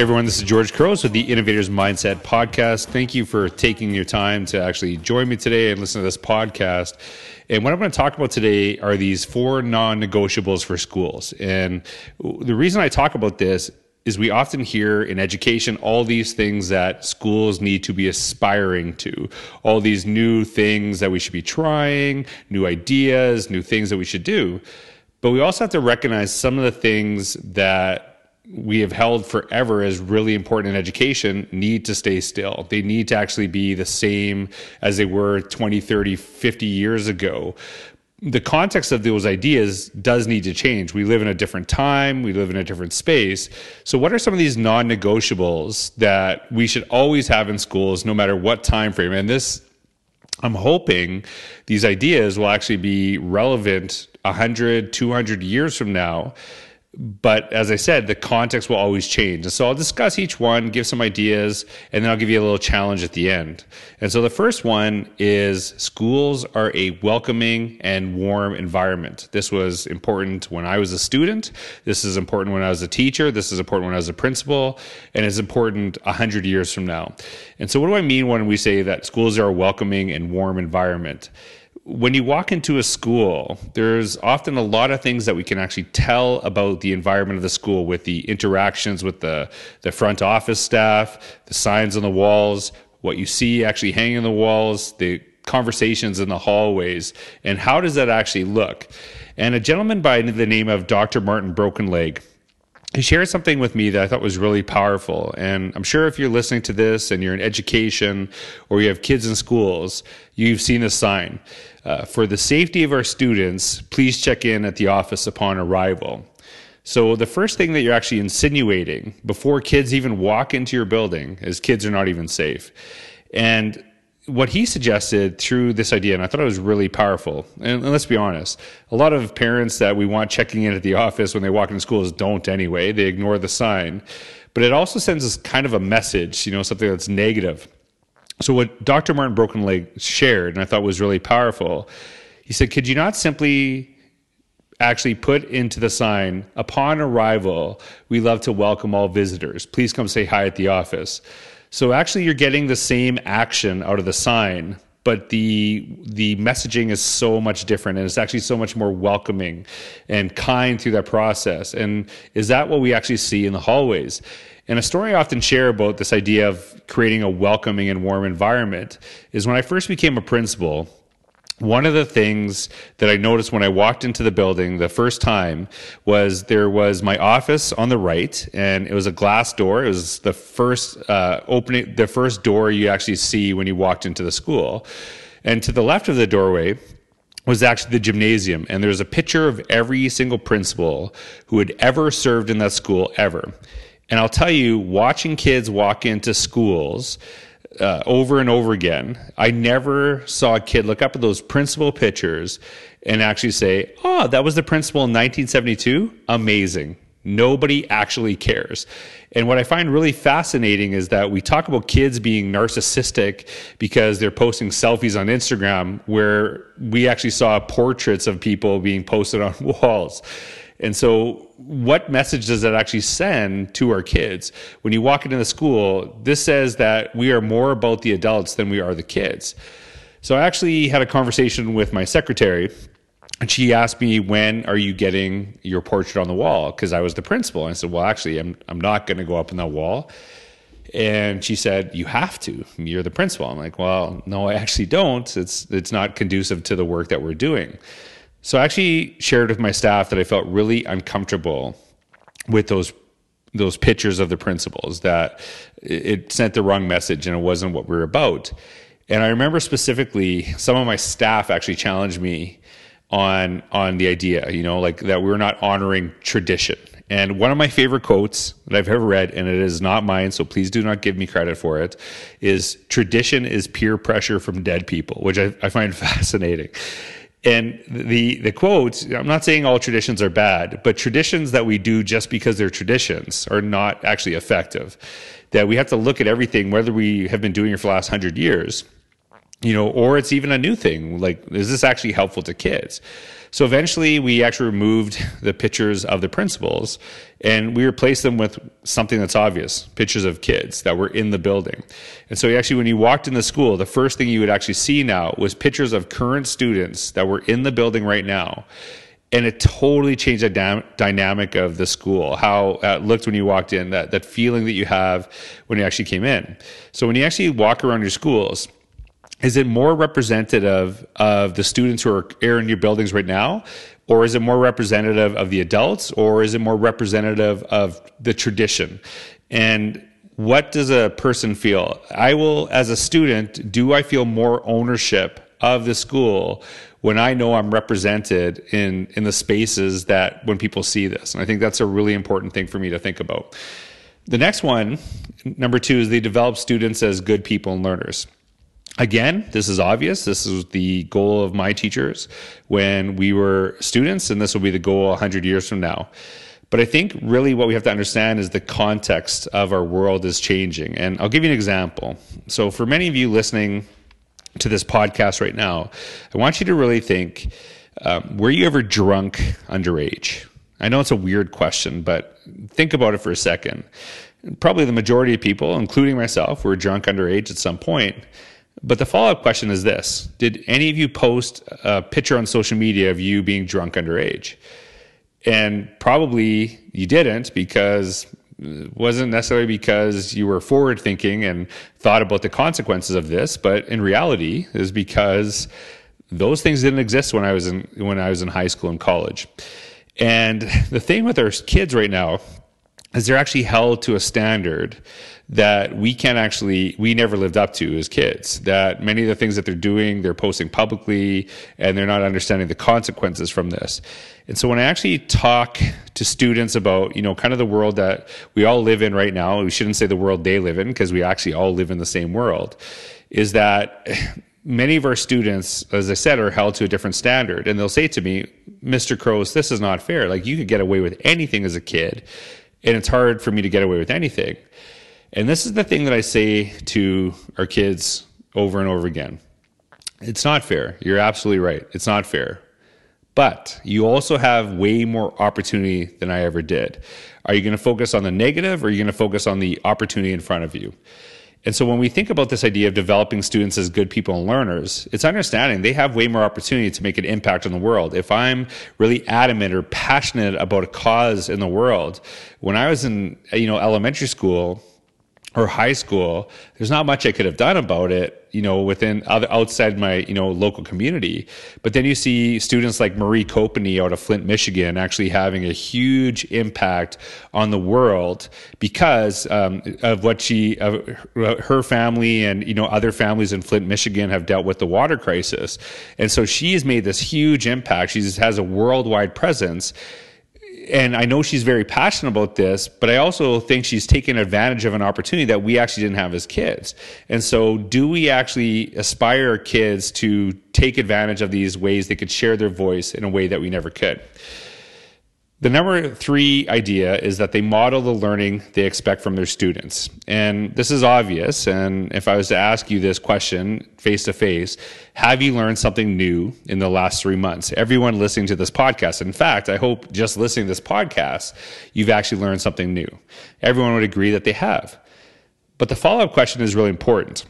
Everyone, this is George Couros with the Innovators Mindset Podcast. Thank you for taking your time to actually join me today and listen to this podcast. And what I'm going to talk about today are these four non negotiables for schools. And the reason I talk about this is we often hear in education all these things that schools need to be aspiring to, all these new things that we should be trying, new ideas, new things that we should do. But we also have to recognize some of the things that we have held forever as really important in education need to stay still. They need to actually be the same as they were 20, 30, 50 years ago. The context of those ideas does need to change. We live in a different time, we live in a different space. So, what are some of these non negotiables that we should always have in schools, no matter what time frame? And this I'm hoping these ideas will actually be relevant 100, 200 years from now but as I said, the context will always change. And so I'll discuss each one, give some ideas, and then I'll give you a little challenge at the end. And so the first one is schools are a welcoming and warm environment. This was important when I was a student. This is important when I was a teacher. This is important when I was a principal. And it's important 100 years from now. And so what do I mean when we say that schools are a welcoming and warm environment? When you walk into a school, there's often a lot of things that we can actually tell about the environment of the school with the interactions with the, the front office staff, the signs on the walls, what you see actually hanging on the walls, the conversations in the hallways, and how does that actually look? And a gentleman by the name of Dr. Martin Brokenleg he shared something with me that I thought was really powerful. And I'm sure if you're listening to this and you're in education or you have kids in schools, you've seen this sign. Uh, for the safety of our students, please check in at the office upon arrival. So, the first thing that you're actually insinuating before kids even walk into your building is kids are not even safe. And what he suggested through this idea, and I thought it was really powerful. And, and, let's be honest, a lot of parents that we want checking in at the office when they walk into schools don't anyway. They ignore the sign. But it also sends us kind of a message, you know, something that's negative. So what Dr. Martin Brokenleg shared, and I thought was really powerful, he said, could you not simply actually put into the sign, upon arrival, we love to welcome all visitors. Please come say hi at the office. So actually, you're getting the same action out of the sign, but the the messaging is so much different, and it's actually so much more welcoming and kind through that process. And is that what we actually see in the hallways? And a story I often share about this idea of creating a welcoming and warm environment is when I first became a principal one of the things that I noticed when I walked into the building the first time was there was my office on the right, and it was a glass door. It was the first uh, opening, the first door you actually see when you walked into the school. And to the left of the doorway was actually the gymnasium, and there's a picture of every single principal who had ever served in that school ever. And I'll tell you, watching kids walk into schools uh, over and over again. I never saw a kid look up at those principal pictures and actually say, "Oh, that was the principal in 1972. Amazing." Nobody actually cares. And what I find really fascinating is that we talk about kids being narcissistic because they're posting selfies on Instagram, where we actually saw portraits of people being posted on walls. And so, what message does that actually send to our kids? When you walk into the school, this says that we are more about the adults than we are the kids. So, I actually had a conversation with my secretary, and she asked me, When are you getting your portrait on the wall? Because I was the principal. And I said, Well, actually, I'm, I'm not going to go up on that wall. And she said, "You have to. You're the principal." I'm like, "Well, no, I actually don't. It's it's not conducive to the work that we're doing." So I actually shared with my staff that I felt really uncomfortable with those those pictures of the principals that it sent the wrong message and it wasn't what we were about. And I remember specifically some of my staff actually challenged me on on the idea, you know, like that we're not honoring tradition. And one of my favorite quotes that I've ever read, and it is not mine, so please do not give me credit for it, is tradition is peer pressure from dead people, which I, I find fascinating. And the the quote, I'm not saying all traditions are bad, but traditions that we do just because they're traditions are not actually effective. That we have to look at everything, whether we have been doing it for the last hundred years, you know, or it's even a new thing. Like, is this actually helpful to kids? So eventually, we actually removed the pictures of the principals and we replaced them with something that's obvious pictures of kids that were in the building. And so, actually, when you walked in the school, the first thing you would actually see now was pictures of current students that were in the building right now. And it totally changed the dy- dynamic of the school, how it looked when you walked in, that, that feeling that you have when you actually came in. So, when you actually walk around your schools, is it more representative of the students who are in your buildings right now? Or is it more representative of the adults? Or is it more representative of the tradition? And what does a person feel? I will as a student do i feel more ownership of the school when i know i'm represented in in the spaces that when people see this? And i think that's a really important thing for me to think about. The next one number two is they develop students as good people and learners Again, this is obvious. This is the goal of my teachers when we were students, and this will be the goal 100 years from now. But I think really what we have to understand is the context of our world is changing. And I'll give you an example. So, for many of you listening to this podcast right now, I want you to really think um, were you ever drunk underage? I know it's a weird question, but think about it for a second. Probably the majority of people, including myself, were drunk underage at some point. But the follow up question is this Did any of you post a picture on social media of you being drunk underage? And probably you didn't because it wasn't necessarily because you were forward thinking and thought about the consequences of this, but in reality is because those things didn't exist when I was in when I was in high school and college. And the thing with our kids right now is they're actually held to a standard that we can't actually we never lived up to as kids? That many of the things that they're doing they're posting publicly and they're not understanding the consequences from this. And so when i actually talk to students about you know kind of the world that we all live in right now we shouldn't say the world they live in because we actually all live in the same world is that many of our students as i said are held to a different standard. And they'll say to me mr Couros this is not fair. Like you could get away with anything as a kid and it's hard for me to get away with anything and this is the thing that I say to our kids over and over again. It's not fair. You're absolutely right. It's not fair. But you also have way more opportunity than I ever did. Are you going to focus on the negative or are you going to focus on the opportunity in front of you? And so when we think about this idea of developing students as good people and learners, it's understanding they have way more opportunity to make an impact on the world. If I'm really adamant or passionate about a cause in the world, when I was in you know elementary school, or high school, there's not much I could have done about it, you know, within other outside my, you know, local community. But then you see students like Mari Copeny out of Flint, Michigan, actually having a huge impact on the world because um, of what she, of her family, and you know, other families in Flint, Michigan have dealt with the water crisis, and so she has made this huge impact. She has a worldwide presence and I know she's very passionate about this, but I also think she's taken advantage of an opportunity that we actually didn't have as kids. And so, do we actually aspire kids to take advantage of these ways they could share their voice in a way that we never could? The number three idea is that they model the learning they expect from their students. And this is obvious. And if I was to ask you this question face to face, have you learned something new in the last three months? Everyone listening to this podcast, in fact, I hope just listening to this podcast, you've actually learned something new. Everyone would agree that they have. But the follow up question is really important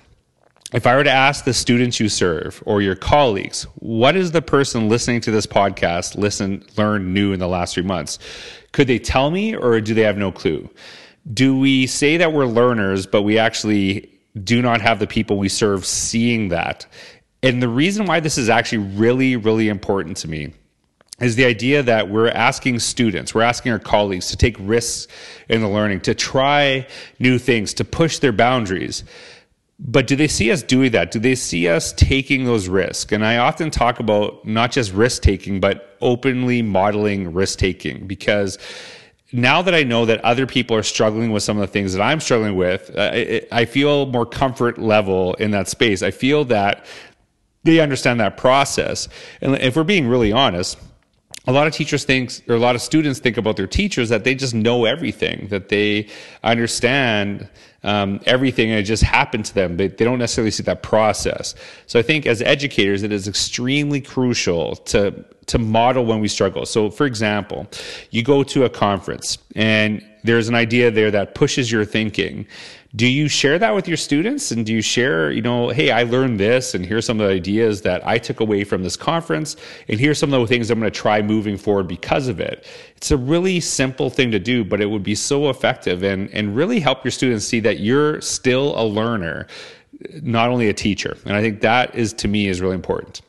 if I were to ask the students you serve or your colleagues, what is the person listening to this podcast listen learn new in the last three months? Could they tell me or do they have no clue? Do we say that we're learners, but we actually do not have the people we serve seeing that? And the reason why this is actually really, really important to me is the idea that we're asking students, we're asking our colleagues to take risks in the learning, to try new things, to push their boundaries. But do they see us doing that? Do they see us taking those risks? And I often talk about not just risk taking, but openly modeling risk taking because now that I know that other people are struggling with some of the things that I'm struggling with, uh, I feel more comfort level in that space. I feel that they understand that process. And if we're being really honest, a lot of teachers think or a lot of students think about their teachers that they just know everything that they understand um, everything and it just happened to them. They, they don't necessarily see that process. So I think as educators, it is extremely crucial to to model when we struggle. So, for example, you go to a conference and there's an idea there that pushes your thinking. Do you share that with your students? And do you share, you know, hey, I learned this, and here's some of the ideas that I took away from this conference, and here's some of the things I'm going to try moving forward because of it. It's a really simple thing to do, but it would be so effective and, and really help your students see that you're still a learner, not only a teacher. And I think that is, to me, is really important.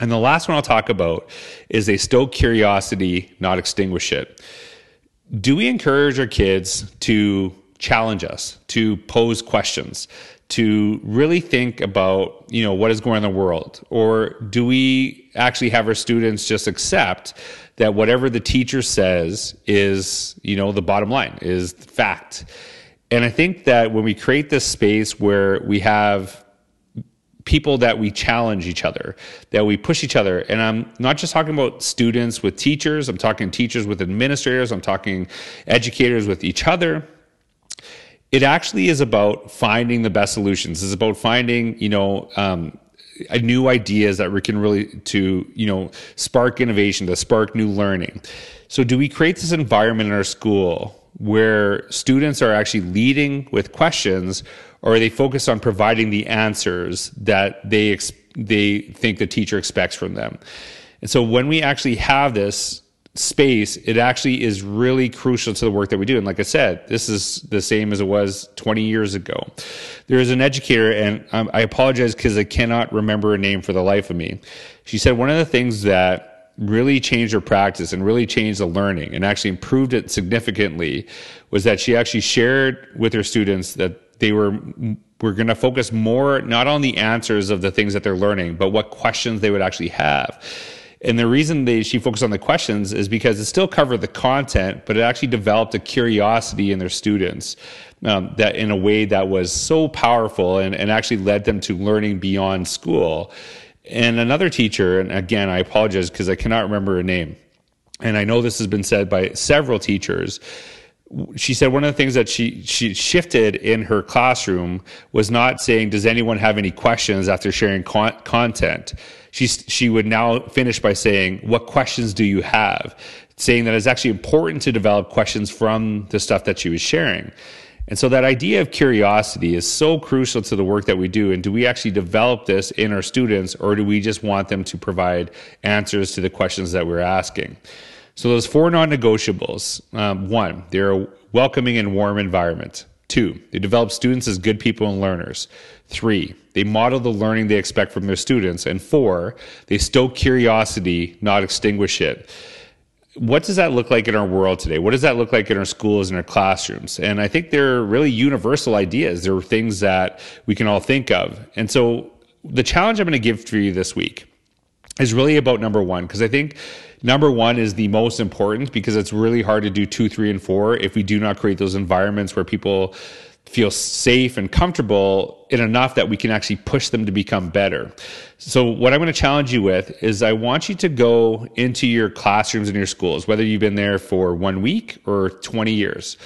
And the last one I'll talk about is they stoke curiosity, not extinguish it. Do we encourage our kids to challenge us, to pose questions, to really think about, you know, what is going on in the world? Or do we actually have our students just accept that whatever the teacher says is, you know, the bottom line, is fact? And I think that when we create this space where we have people that we challenge each other, that we push each other. And I'm not just talking about students with teachers, I'm talking teachers with administrators, I'm talking educators with each other. It actually is about finding the best solutions. It's about finding, you know, um, new ideas that we can really to you know spark innovation, to spark new learning. So, do we create this environment in our school where students are actually leading with questions, or are they focused on providing the answers that they ex- they think the teacher expects from them? And so when we actually have this space, it actually is really crucial to the work that we do. And like I said, this is the same as it was 20 years ago. There is an educator, and um, I apologize because I cannot remember a name for the life of me. She said one of the things that really changed her practice and really changed the learning and actually improved it significantly was that she actually shared with her students that they were were going to focus more not on the answers of the things that they're learning, but what questions they would actually have. And the reason they, she focused on the questions is because it still covered the content, but it actually developed a curiosity in their students um, that in a way that was so powerful and, and actually led them to learning beyond school. And another teacher, and again, I apologize because I cannot remember her name, and I know this has been said by several teachers, she said one of the things that she she shifted in her classroom was not saying does anyone have any questions after sharing con- content? She she would now finish by saying what questions do you have? Saying that it's actually important to develop questions from the stuff that she was sharing and so that idea of curiosity is so crucial to the work that we do and do we actually develop this in our students or do we just want them to provide answers to the questions that we're asking so those four non-negotiables: um, one, they're a welcoming and warm environment. Two, they develop students as good people and learners. Three, they model the learning they expect from their students. And four, they stoke curiosity, not extinguish it. What does that look like in our world today? What does that look like in our schools and our classrooms? And I think they're really universal ideas. They're things that we can all think of. And so the challenge I'm going to give for you this week is really about number one, because I think number one is the most important because it's really hard to do two, three, and four if we do not create those environments where people feel safe and comfortable in enough that we can actually push them to become better. So what I'm going to challenge you with is I want you to go into your classrooms and your schools, whether you've been there for one week or 20 years.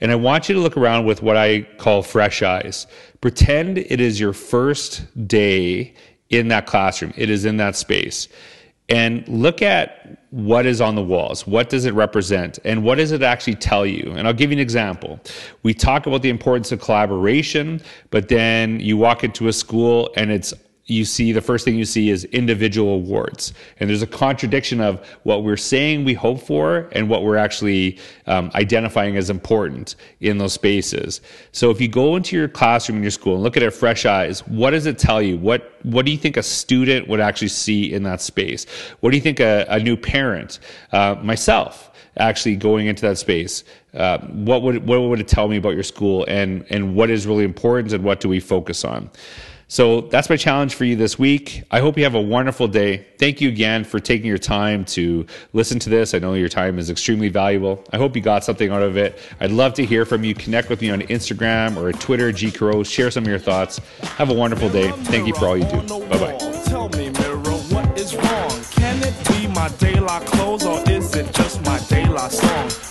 And I want you to look around with what I call fresh eyes. Pretend it is your first day in that classroom. It is in that space and look at what is on the walls. What does it represent? And what does it actually tell you? And I'll give you an example. We talk about the importance of collaboration, but then you walk into a school and it's you see the first thing you see is individual awards. And there's a contradiction of what we're saying we hope for and what we're actually um, identifying as important in those spaces. So if you go into your classroom in your school and look at it fresh eyes what does it tell you? What what do you think a student would actually see in that space? What do you think a, a new parent uh, myself actually going into that space uh, what would what would it tell me about your school and and what is really important and what do we focus on so that's my challenge for you this week. I hope you have a wonderful day. Thank you again for taking your time to listen to this. I know your time is extremely valuable. I hope you got something out of it. I'd love to hear from you. Connect with me on Instagram or Twitter, G Couros. Share some of your thoughts. Have a wonderful day. Thank you for all you do. Bye bye. skills or is it just my la song?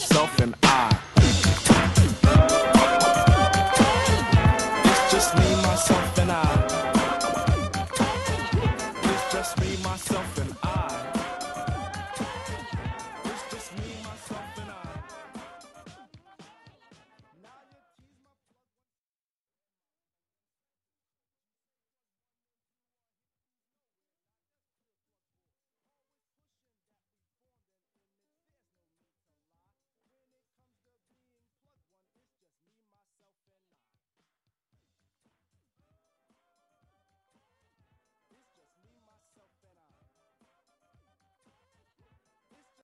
Myself,